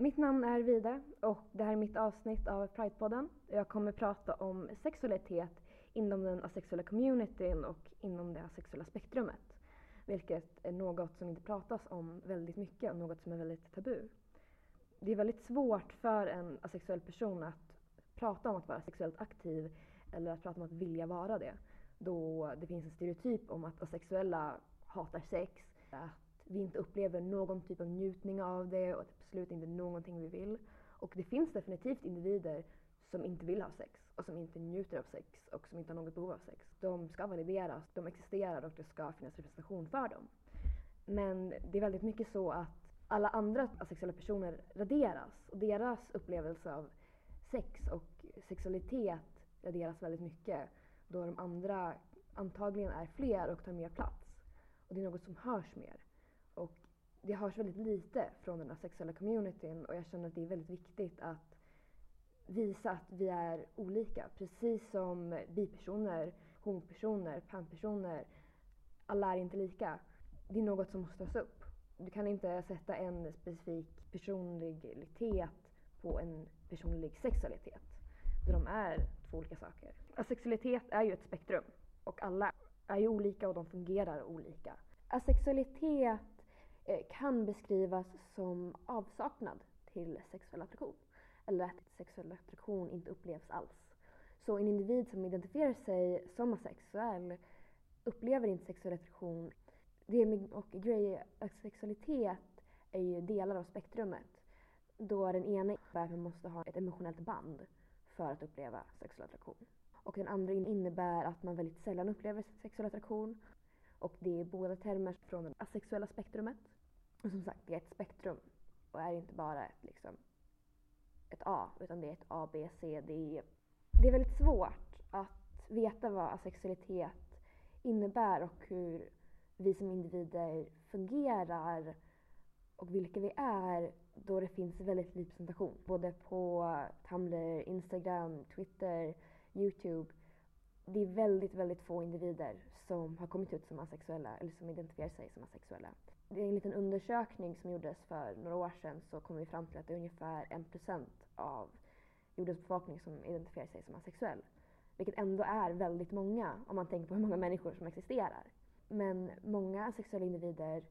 Mitt namn är Vida och det här är mitt avsnitt av Pridepodden. Jag kommer prata om sexualitet inom den asexuella communityn och inom det asexuella spektrumet. Vilket är något som inte pratas om väldigt mycket och något som är väldigt tabu. Det är väldigt svårt för en asexuell person att prata om att vara sexuellt aktiv eller att prata om att vilja vara det. Då det finns en stereotyp om att asexuella hatar sex, att vi inte upplever någon typ av njutning av det och att det absolut inte är någonting vi vill. Och det finns definitivt individer som inte vill ha sex och som inte njuter av sex och som inte har något behov av sex. De ska valideras, de existerar och det ska finnas representation för dem. Men det är väldigt mycket så att alla andra asexuella personer raderas och deras upplevelse av sex och sexualitet raderas väldigt mycket då de andra antagligen är fler och tar mer plats. Och det är något som hörs mer. Det hörs väldigt lite från den asexuella communityn och jag känner att det är väldigt viktigt att visa att vi är olika. Precis som bipersoner, homopersoner, panpersoner. Alla är inte lika. Det är något som måste tas upp. Du kan inte sätta en specifik personlighet på en personlig sexualitet. De är två olika saker. Asexualitet är ju ett spektrum och alla är ju olika och de fungerar olika. Asexualitet Eh, kan beskrivas som avsaknad till sexuell attraktion eller att sexuell attraktion inte upplevs alls. Så en individ som identifierar sig som asexuell upplever inte sexuell attraktion. Det och grey asexualitet är ju delar av spektrumet. Då den ena innebär att man måste ha ett emotionellt band för att uppleva sexuell attraktion. Och den andra innebär att man väldigt sällan upplever sexuell attraktion. Och det är båda termer från det asexuella spektrumet. Och som sagt, det är ett spektrum och är inte bara ett, liksom, ett A, utan det är ett A, B, C, D, e. Det är väldigt svårt att veta vad asexualitet innebär och hur vi som individer fungerar och vilka vi är då det finns väldigt lite presentation. Både på Tumblr, Instagram, Twitter, Youtube. Det är väldigt, väldigt få individer som har kommit ut som asexuella eller som identifierar sig som asexuella. Det är en liten undersökning som gjordes för några år sedan så kom vi fram till att det är ungefär 1% av jordens befolkning som identifierar sig som asexuell. Vilket ändå är väldigt många om man tänker på hur många människor som existerar. Men många asexuella individer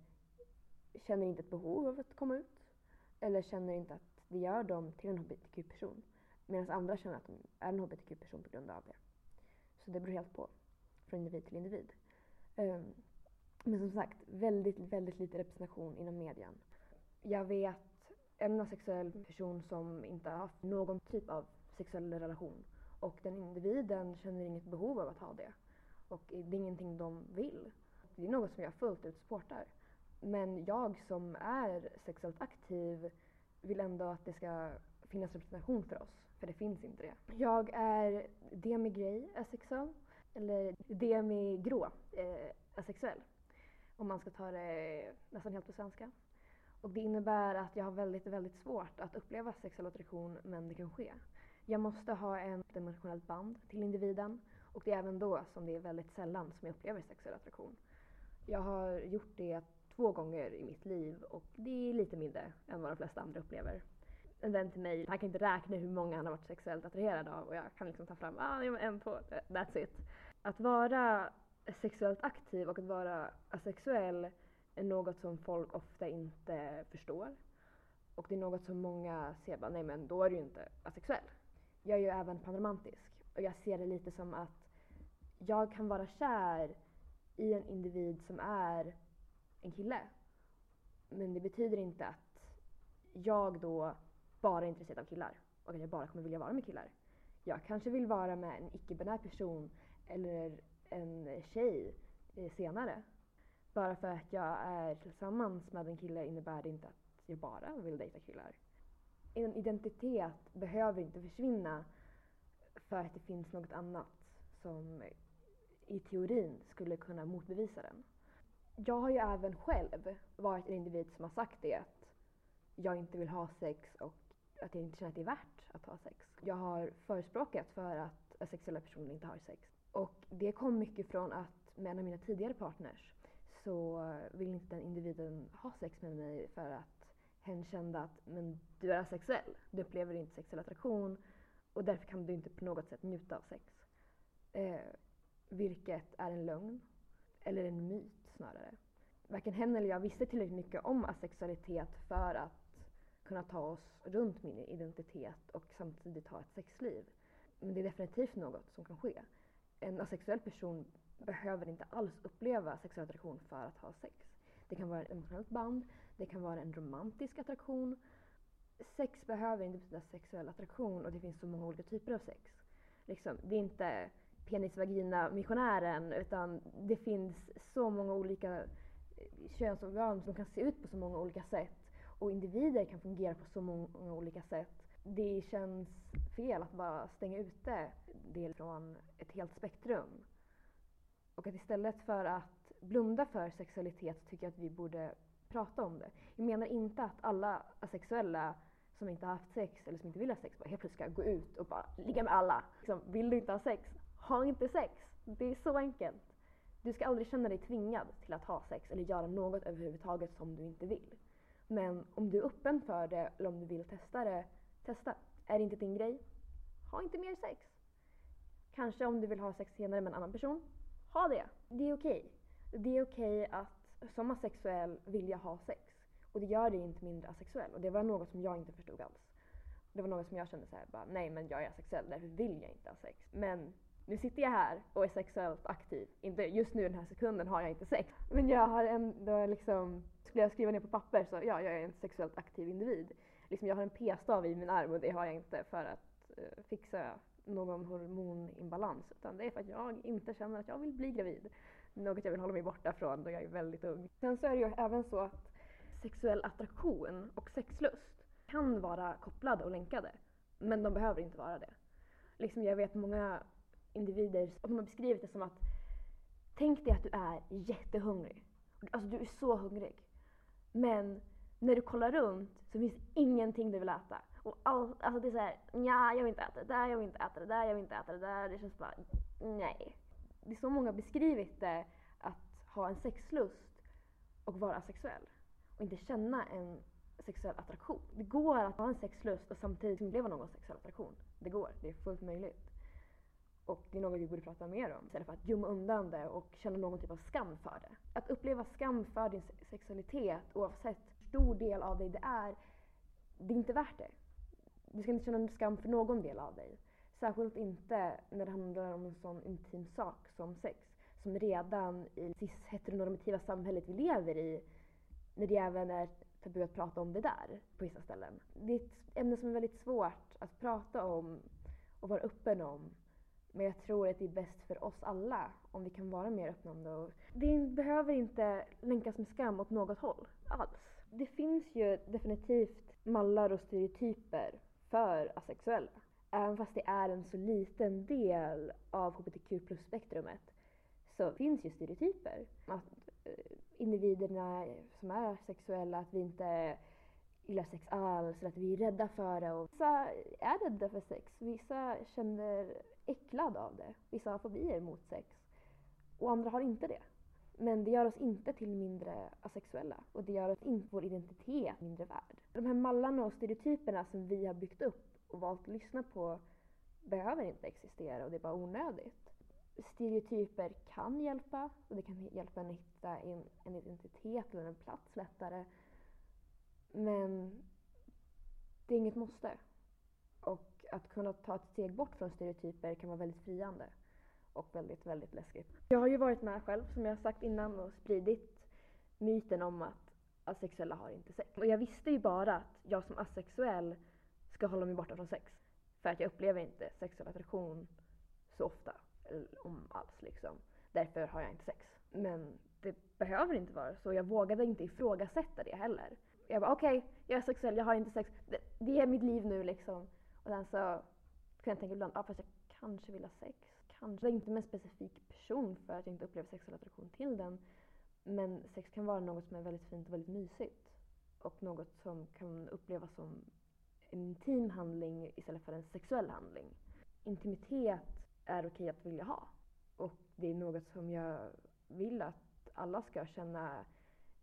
känner inte ett behov av att komma ut eller känner inte att det gör dem till en hbtq-person. Medan andra känner att de är en hbtq-person på grund av det. Så det beror helt på, från individ till individ. Um, men som sagt, väldigt, väldigt lite representation inom median. Jag vet en asexuell person som inte har haft någon typ av sexuell relation och den individen känner inget behov av att ha det. Och det är ingenting de vill. Det är något som jag fullt ut supportar. Men jag som är sexuellt aktiv vill ändå att det ska finnas representation för oss, för det finns inte det. Jag är demi-grey asexuell, eller demi-grå eh, asexuell, om man ska ta det nästan helt på svenska. Och det innebär att jag har väldigt, väldigt svårt att uppleva sexuell attraktion, men det kan ske. Jag måste ha ett emotionellt band till individen och det är även då som det är väldigt sällan som jag upplever sexuell attraktion. Jag har gjort det två gånger i mitt liv och det är lite mindre än vad de flesta andra upplever. En vän till mig, han kan inte räkna hur många han har varit sexuellt attraherad av och jag kan liksom ta fram, ah, en, två, that's it. Att vara sexuellt aktiv och att vara asexuell är något som folk ofta inte förstår. Och det är något som många ser bara, nej men då är du ju inte asexuell. Jag är ju även panromantisk och jag ser det lite som att jag kan vara kär i en individ som är en kille. Men det betyder inte att jag då bara är intresserad av killar och att jag bara kommer vilja vara med killar. Jag kanske vill vara med en icke-binär person eller en tjej eh, senare. Bara för att jag är tillsammans med en kille innebär det inte att jag bara vill dejta killar. En identitet behöver inte försvinna för att det finns något annat som i teorin skulle kunna motbevisa den. Jag har ju även själv varit en individ som har sagt det att jag inte vill ha sex och att jag inte känner att det är värt att ha sex. Jag har förespråkat för att asexuella personer inte har sex. Och det kom mycket från att med en av mina tidigare partners så ville inte den individen ha sex med mig för att hen kände att men du är asexuell. Du upplever inte sexuell attraktion och därför kan du inte på något sätt njuta av sex. Eh, vilket är en lögn, eller en myt snarare. Varken hen eller jag visste tillräckligt mycket om asexualitet för att kunna ta oss runt min identitet och samtidigt ha ett sexliv. Men det är definitivt något som kan ske. En asexuell person behöver inte alls uppleva sexuell attraktion för att ha sex. Det kan vara ett emotionellt band, det kan vara en romantisk attraktion. Sex behöver inte betyda sexuell attraktion och det finns så många olika typer av sex. Liksom, det är inte penis-vagina-missionären utan det finns så många olika eh, könsorgan som kan se ut på så många olika sätt och individer kan fungera på så många olika sätt. Det känns fel att bara stänga ute det från ett helt spektrum. Och att istället för att blunda för sexualitet tycker jag att vi borde prata om det. Jag menar inte att alla asexuella som inte har haft sex eller som inte vill ha sex bara helt plötsligt ska gå ut och bara ligga med alla. Liksom, vill du inte ha sex? Ha inte sex! Det är så enkelt. Du ska aldrig känna dig tvingad till att ha sex eller göra något överhuvudtaget som du inte vill. Men om du är öppen för det eller om du vill testa det, testa. Är det inte din grej? Ha inte mer sex. Kanske om du vill ha sex senare med en annan person, ha det. Det är okej. Det är okej att som asexuell vilja ha sex. Och det gör dig inte mindre asexuell. Och det var något som jag inte förstod alls. Det var något som jag kände så här, bara, nej men jag är asexuell, därför vill jag inte ha sex. Men nu sitter jag här och är sexuellt aktiv. Inte just nu den här sekunden har jag inte sex. Men jag har ändå liksom, skulle jag skriva ner på papper så ja, jag är en sexuellt aktiv individ. Liksom jag har en p-stav i min arm och det har jag inte för att eh, fixa någon hormoninbalans. Utan det är för att jag inte känner att jag vill bli gravid. Något jag vill hålla mig borta från då jag är väldigt ung. Sen så är det ju även så att sexuell attraktion och sexlust kan vara kopplade och länkade. Men de behöver inte vara det. Liksom jag vet många individer, som har beskrivit det som att tänk dig att du är jättehungrig. Alltså du är så hungrig. Men när du kollar runt så finns ingenting du vill äta. Och all, alltså det är såhär, ja jag vill inte äta det där, jag vill inte äta det där, jag vill inte äta det där. Det känns bara, nej. Det är så många beskrivit det, att ha en sexlust och vara sexuell. Och inte känna en sexuell attraktion. Det går att ha en sexlust och samtidigt uppleva någon sexuell attraktion. Det går, det är fullt möjligt. Och det är något vi borde prata mer om. Istället för att gömma undan det och känna någon typ av skam för det. Att uppleva skam för din sexualitet, oavsett stor del av dig det är, det är inte värt det. Du ska inte känna skam för någon del av dig. Särskilt inte när det handlar om en sån intim sak som sex. Som redan i det cis-heteronormativa samhället vi lever i, när det även är tabu att prata om det där på vissa ställen. Det är ett ämne som är väldigt svårt att prata om och vara öppen om men jag tror att det är bäst för oss alla om vi kan vara mer öppna om det. Det behöver inte länkas med skam åt något håll alls. Det finns ju definitivt mallar och stereotyper för asexuella. Även fast det är en så liten del av hbtq plus-spektrumet så finns ju stereotyper. Att eh, individerna som är sexuella, att vi inte gillar sex alls, eller att vi är rädda för det. Och vissa är rädda för sex, vissa känner äcklad av det. Vissa har fobier mot sex. Och andra har inte det. Men det gör oss inte till mindre asexuella. Och det gör oss inte vår identitet mindre värd. De här mallarna och stereotyperna som vi har byggt upp och valt att lyssna på behöver inte existera och det är bara onödigt. Stereotyper kan hjälpa och det kan hjälpa en att hitta en, en identitet eller en plats lättare. Men det är inget måste. Och att kunna ta ett steg bort från stereotyper kan vara väldigt friande och väldigt, väldigt läskigt. Jag har ju varit med själv, som jag sagt innan, och spridit myten om att asexuella har inte sex. Och jag visste ju bara att jag som asexuell ska hålla mig borta från sex. För att jag upplever inte sexuell attraktion så ofta, eller om alls liksom. Därför har jag inte sex. Men det behöver inte vara så. Jag vågade inte ifrågasätta det heller. Jag bara okej, okay, jag är sexuell, jag har inte sex. Det, det, är mitt liv nu liksom. Och sen så kan jag tänka ibland, ja fast jag kanske vill ha sex. Kanske inte med en specifik person för att jag inte upplever sexuell attraktion till den. Men sex kan vara något som är väldigt fint och väldigt mysigt. Och något som kan upplevas som en intim handling istället för en sexuell handling. Intimitet är okej att vilja ha. Och det är något som jag vill att alla ska känna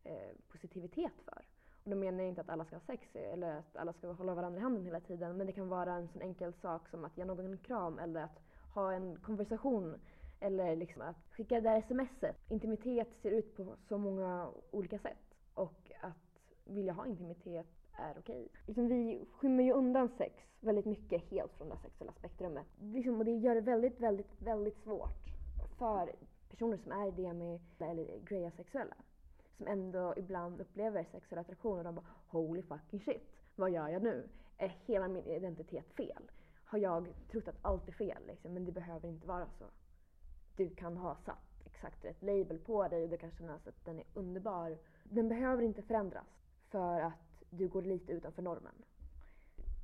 eh, positivitet för. Och då menar jag inte att alla ska ha sex eller att alla ska hålla varandra i handen hela tiden. Men det kan vara en sån enkel sak som att ge någon en kram eller att ha en konversation. Eller liksom att skicka det där smset. Intimitet ser ut på så många olika sätt. Och att vilja ha intimitet är okej. Liksom vi skymmer ju undan sex väldigt mycket helt från det sexuella spektrumet. Liksom, och det gör det väldigt, väldigt, väldigt svårt för personer som är Demi eller greja sexuella som ändå ibland upplever sexuell attraktion och de bara holy fucking shit, vad gör jag nu? Är hela min identitet fel? Har jag trott att allt är fel liksom? Men det behöver inte vara så. Du kan ha satt exakt rätt label på dig och du kan kännas att den är underbar. Den behöver inte förändras för att du går lite utanför normen.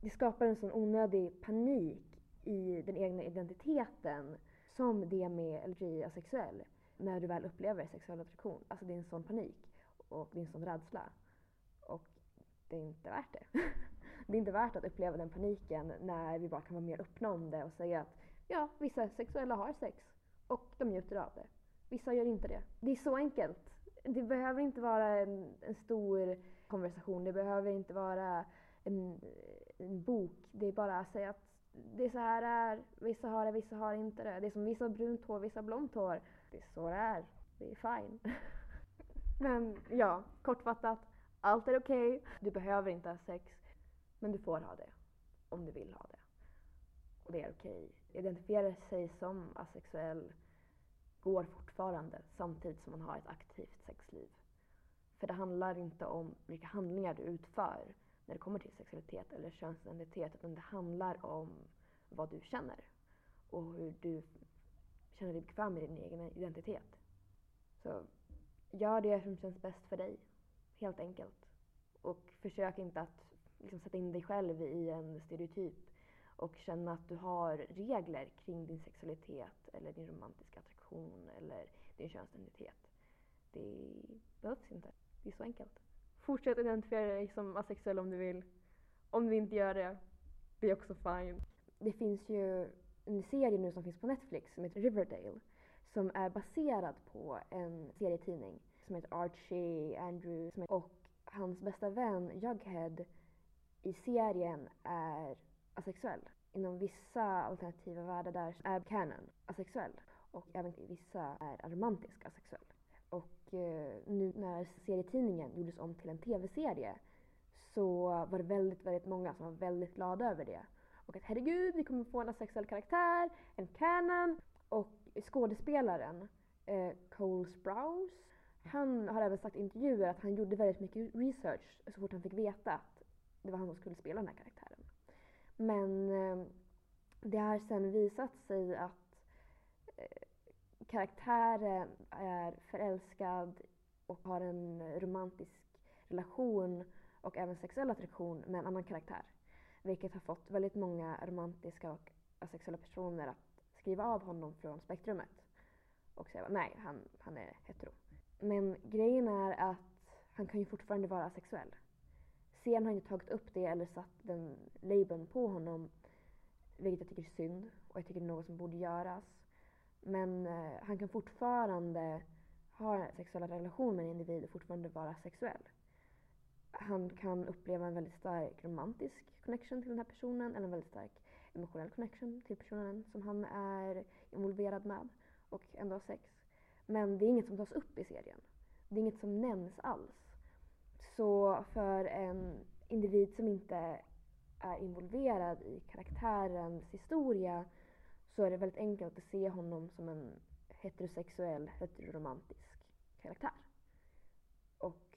Det skapar en sån onödig panik i den egna identiteten som det med LGI asexuell när du väl upplever sexuell attraktion. Alltså det är en sån panik och det är en sån rädsla. Och det är inte värt det. det är inte värt att uppleva den paniken när vi bara kan vara mer öppna om det och säga att ja, vissa sexuella har sex och de njuter av det. Vissa gör inte det. Det är så enkelt. Det behöver inte vara en, en stor konversation. Det behöver inte vara en, en bok. Det är bara att säga att det är så här det är. Vissa har det, vissa har inte det. Det är som vissa har brunt hår, vissa har blont hår. Det är så det är. Det är fine. men ja, kortfattat. Allt är okej. Okay. Du behöver inte ha sex. Men du får ha det. Om du vill ha det. Och det är okej. Okay. Identifiera sig som asexuell går fortfarande samtidigt som man har ett aktivt sexliv. För det handlar inte om vilka handlingar du utför när det kommer till sexualitet eller könsidentitet utan det handlar om vad du känner och hur du känner dig bekväm med din egen identitet. Så gör det som känns bäst för dig, helt enkelt. Och försök inte att liksom, sätta in dig själv i en stereotyp och känna att du har regler kring din sexualitet eller din romantiska attraktion eller din könsidentitet. Det behövs inte. Det är så enkelt. Fortsätt identifiera dig som asexuell om du vill. Om du inte gör det, det är också fine. Det finns ju en serie nu som finns på Netflix som heter Riverdale som är baserad på en serietidning som heter Archie Andrew och hans bästa vän Jughead i serien är asexuell. Inom vissa alternativa världar där är canon asexuell och även i vissa är romantisk asexuell. Och eh, nu när serietidningen gjordes om till en TV-serie så var det väldigt, väldigt många som var väldigt glada över det. Och att herregud, vi kommer få en asexuell karaktär, en canon. Och skådespelaren eh, Cole Sprouse, han har även sagt i intervjuer att han gjorde väldigt mycket research så fort han fick veta att det var han som skulle spela den här karaktären. Men eh, det har sen visat sig att eh, karaktären är förälskad och har en romantisk relation och även sexuell attraktion med en annan karaktär. Vilket har fått väldigt många romantiska och asexuella personer att skriva av honom från spektrumet. Och säga nej, han, han är hetero. Men grejen är att han kan ju fortfarande vara asexuell. Serien har inte tagit upp det eller satt den labeln på honom. Vilket jag tycker är synd och jag tycker det är något som borde göras. Men eh, han kan fortfarande ha en sexuell relation med en individ och fortfarande vara sexuell. Han kan uppleva en väldigt stark romantisk connection till den här personen eller en väldigt stark emotionell connection till personen som han är involverad med och ändå ha sex. Men det är inget som tas upp i serien. Det är inget som nämns alls. Så för en individ som inte är involverad i karaktärens historia så är det väldigt enkelt att se honom som en heterosexuell, heteroromantisk karaktär. Och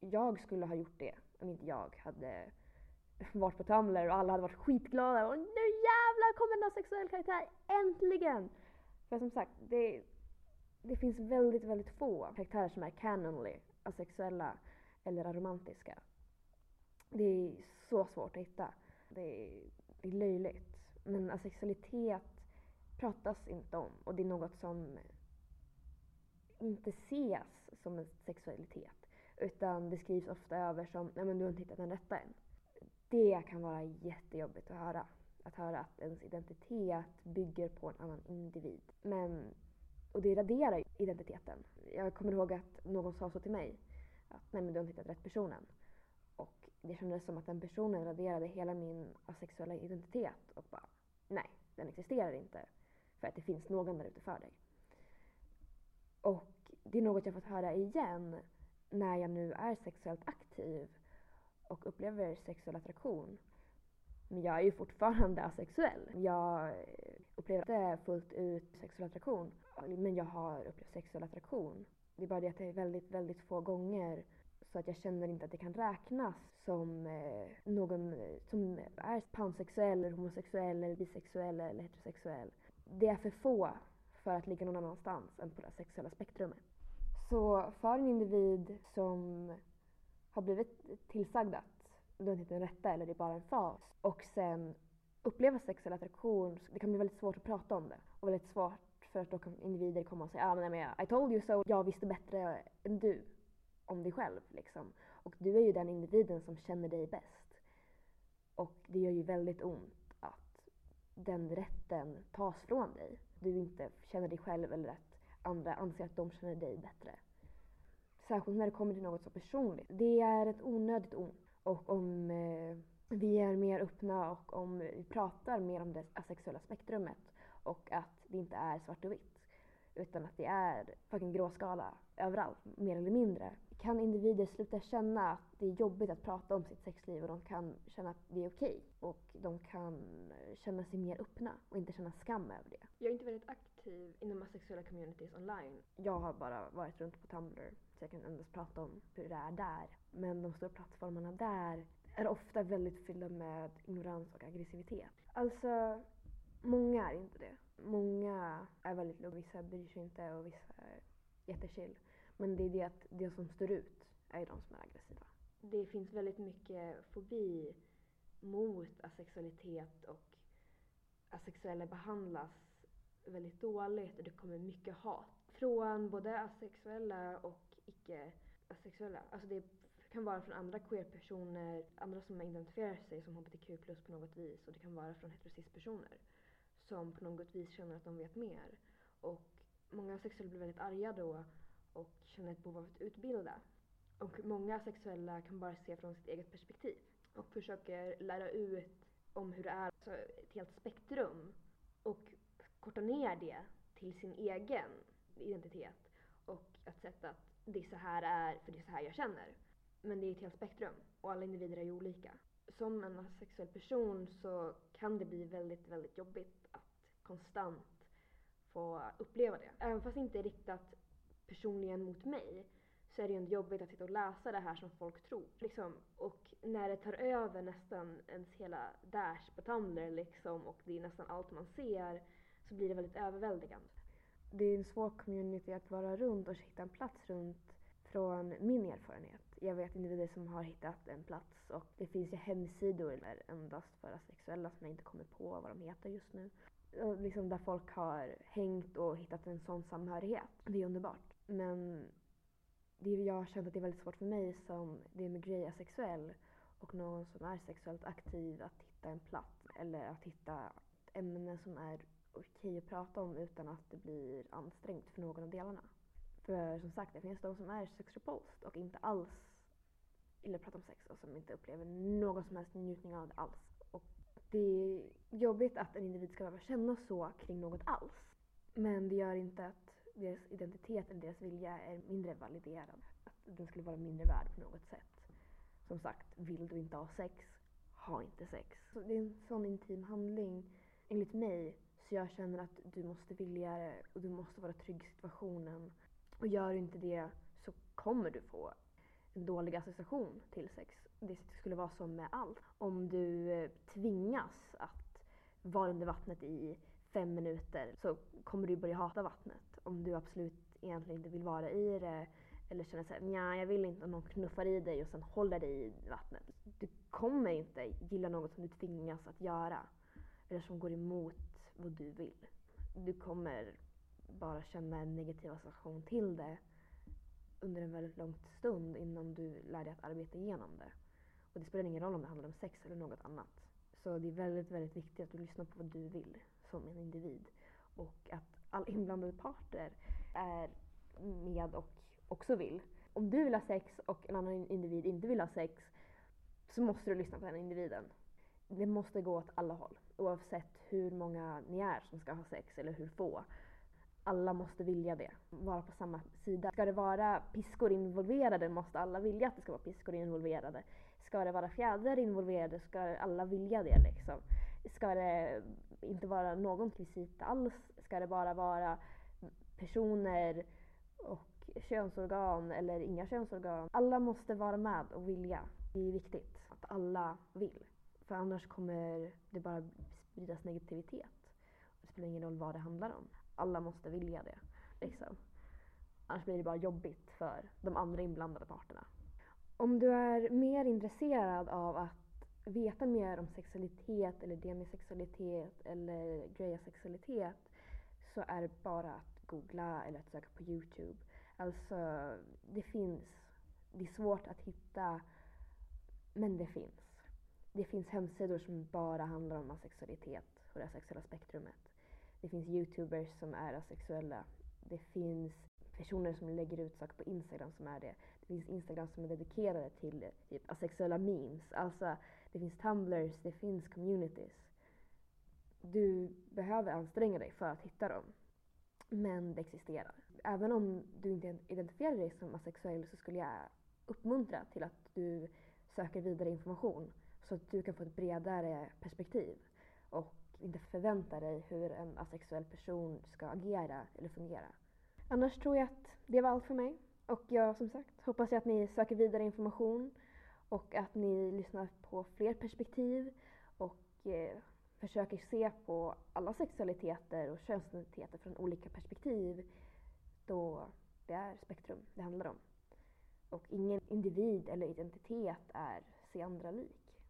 jag skulle ha gjort det om inte jag hade varit på Tumblr och alla hade varit skitglada. Och nu jävlar kommer en sexuell karaktär, äntligen! För som sagt, det, det finns väldigt, väldigt få karaktärer som är canonly, asexuella eller aromantiska. Det är så svårt att hitta. Det är, det är löjligt. Men alltså, asexualitet pratas inte om och det är något som inte ses som en sexualitet. Utan det skrivs ofta över som, nej men du har inte hittat den rätta än. Det kan vara jättejobbigt att höra. Att höra att ens identitet bygger på en annan individ. Men, och det raderar identiteten. Jag kommer ihåg att någon sa så till mig att nej men du har inte hittat rätt personen. Och det kändes som att den personen raderade hela min asexuella identitet och bara nej, den existerar inte. För att det finns någon där ute för dig. Och det är något jag fått höra igen när jag nu är sexuellt aktiv och upplever sexuell attraktion. Men jag är ju fortfarande asexuell. Jag upplever inte fullt ut sexuell attraktion. Men jag har upplevt sexuell attraktion. Det är bara det att det är väldigt, väldigt få gånger så att jag känner inte att det kan räknas som eh, någon eh, som är pansexuell, eller homosexuell, eller bisexuell eller heterosexuell. Det är för få för att ligga någon annanstans än på det sexuella spektrumet. Så för en individ som har blivit tillsagd att du inte är den rätta eller det är bara en fas och sen uppleva sexuell attraktion, det kan bli väldigt svårt att prata om det och väldigt svårt för att då kan individer komma och säga ah, men I told you so, jag visste bättre än du om dig själv liksom. Och du är ju den individen som känner dig bäst. Och det gör ju väldigt ont att den rätten tas från dig. Du inte känner dig själv eller att andra anser att de känner dig bättre. Särskilt när det kommer till något så personligt. Det är ett onödigt ont. Och om eh, vi är mer öppna och om vi pratar mer om det asexuella spektrumet och att det inte är svart och vitt utan att det är fucking gråskala överallt, mer eller mindre. Kan individer sluta känna att det är jobbigt att prata om sitt sexliv och de kan känna att det är okej okay, och de kan känna sig mer öppna och inte känna skam över det. Jag är inte väldigt aktiv inom asexuella communities online. Jag har bara varit runt på Tumblr så jag kan endast prata om hur det är där. Men de stora plattformarna där är ofta väldigt fyllda med ignorans och aggressivitet. Alltså, många är inte det. Många är väldigt lugna, vissa bryr sig inte och vissa är jättechill. Men det är det att det som står ut är de som är aggressiva. Det finns väldigt mycket fobi mot asexualitet och asexuella behandlas väldigt dåligt och det kommer mycket hat. Från både asexuella och icke-asexuella. Alltså det kan vara från andra queer-personer, andra som identifierar sig som hbtq plus på något vis och det kan vara från heterosexuella personer som på något vis känner att de vet mer. Och många sexuella blir väldigt arga då och känner ett behov av att utbilda. Och många sexuella kan bara se från sitt eget perspektiv och försöker lära ut om hur det är, alltså ett helt spektrum och korta ner det till sin egen identitet och ett sätt att det är så här är för det är så här jag känner. Men det är ett helt spektrum och alla individer är ju olika. Som en asexuell person så kan det bli väldigt, väldigt jobbigt konstant få uppleva det. Även fast det inte är riktat personligen mot mig så är det ju ändå jobbigt att sitta och läsa det här som folk tror. Liksom. Och när det tar över nästan ens hela dash på Tumblr liksom och det är nästan allt man ser så blir det väldigt överväldigande. Det är en svår community att vara runt och hitta en plats runt från min erfarenhet. Jag vet individer som har hittat en plats och det finns ju hemsidor där endast för asexuella som jag inte kommer på vad de heter just nu. Eh, liksom där folk har hängt och hittat en sån samhörighet. Det är underbart. Men det jag har känt att det är väldigt svårt för mig som det är med Grey asexuell och någon som är sexuellt aktiv att hitta en plats eller att hitta ett ämne som är okej att prata om utan att det blir ansträngt för någon av delarna. För som sagt, det finns de som är sexrepulsed och inte alls gillar att prata om sex och som inte upplever någon som helst njutning av det alls. Och det är jobbigt att en individ ska behöva känna så kring något alls. Men det gör inte att deras identitet eller deras vilja är mindre validerad. Att den skulle vara mindre värd på något sätt. Som sagt, vill du inte ha sex, ha inte sex. Så det är en sån intim handling, enligt mig, så jag känner att du måste vilja det och du måste vara trygg i situationen. Och gör du inte det så kommer du få en dålig association till sex. Det skulle vara så med allt. Om du eh, tvingas att vara under vattnet i fem minuter så kommer du börja hata vattnet. Om du absolut egentligen inte vill vara i det eller känner såhär, nja jag vill inte att någon knuffar i dig och sen håller dig i vattnet. Du kommer inte gilla något som du tvingas att göra. Eller som går emot vad du vill. Du kommer bara känna en negativ association till det under en väldigt lång stund innan du lär dig att arbeta igenom det. Och det spelar ingen roll om det handlar om sex eller något annat. Så det är väldigt, väldigt viktigt att du lyssnar på vad du vill som en individ. Och att alla inblandade parter är med och också vill. Om du vill ha sex och en annan individ inte vill ha sex så måste du lyssna på den individen. Det måste gå åt alla håll oavsett hur många ni är som ska ha sex eller hur få. Alla måste vilja det, vara på samma sida. Ska det vara piskor involverade måste alla vilja att det ska vara piskor involverade. Ska det vara fjädrar involverade ska alla vilja det liksom. Ska det inte vara någon rekvisit alls? Ska det bara vara personer och könsorgan eller inga könsorgan? Alla måste vara med och vilja. Det är viktigt att alla vill. För annars kommer det bara spridas negativitet. Det spelar ingen roll vad det handlar om. Alla måste vilja det. Liksom. Annars blir det bara jobbigt för de andra inblandade parterna. Om du är mer intresserad av att veta mer om sexualitet eller demisexualitet eller greja-sexualitet så är det bara att googla eller att söka på Youtube. Alltså, det finns. Det är svårt att hitta, men det finns. Det finns hemsidor som bara handlar om asexualitet och det sexuella spektrumet. Det finns youtubers som är asexuella. Det finns personer som lägger ut saker på Instagram som är det. Det finns Instagram som är dedikerade till typ asexuella memes. Alltså, det finns tumblers, det finns communities. Du behöver anstränga dig för att hitta dem. Men det existerar. Även om du inte identifierar dig som asexuell så skulle jag uppmuntra till att du söker vidare information så att du kan få ett bredare perspektiv och inte förvänta dig hur en asexuell person ska agera eller fungera. Annars tror jag att det var allt för mig. Och jag som sagt hoppas jag att ni söker vidare information och att ni lyssnar på fler perspektiv och eh, försöker se på alla sexualiteter och könsidentiteter från olika perspektiv då det är spektrum det handlar om. Och ingen individ eller identitet är se andra lik.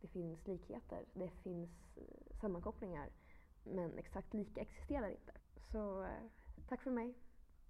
Det finns likheter, det finns eh, sammankopplingar men exakt lika existerar inte. Så eh, tack för mig.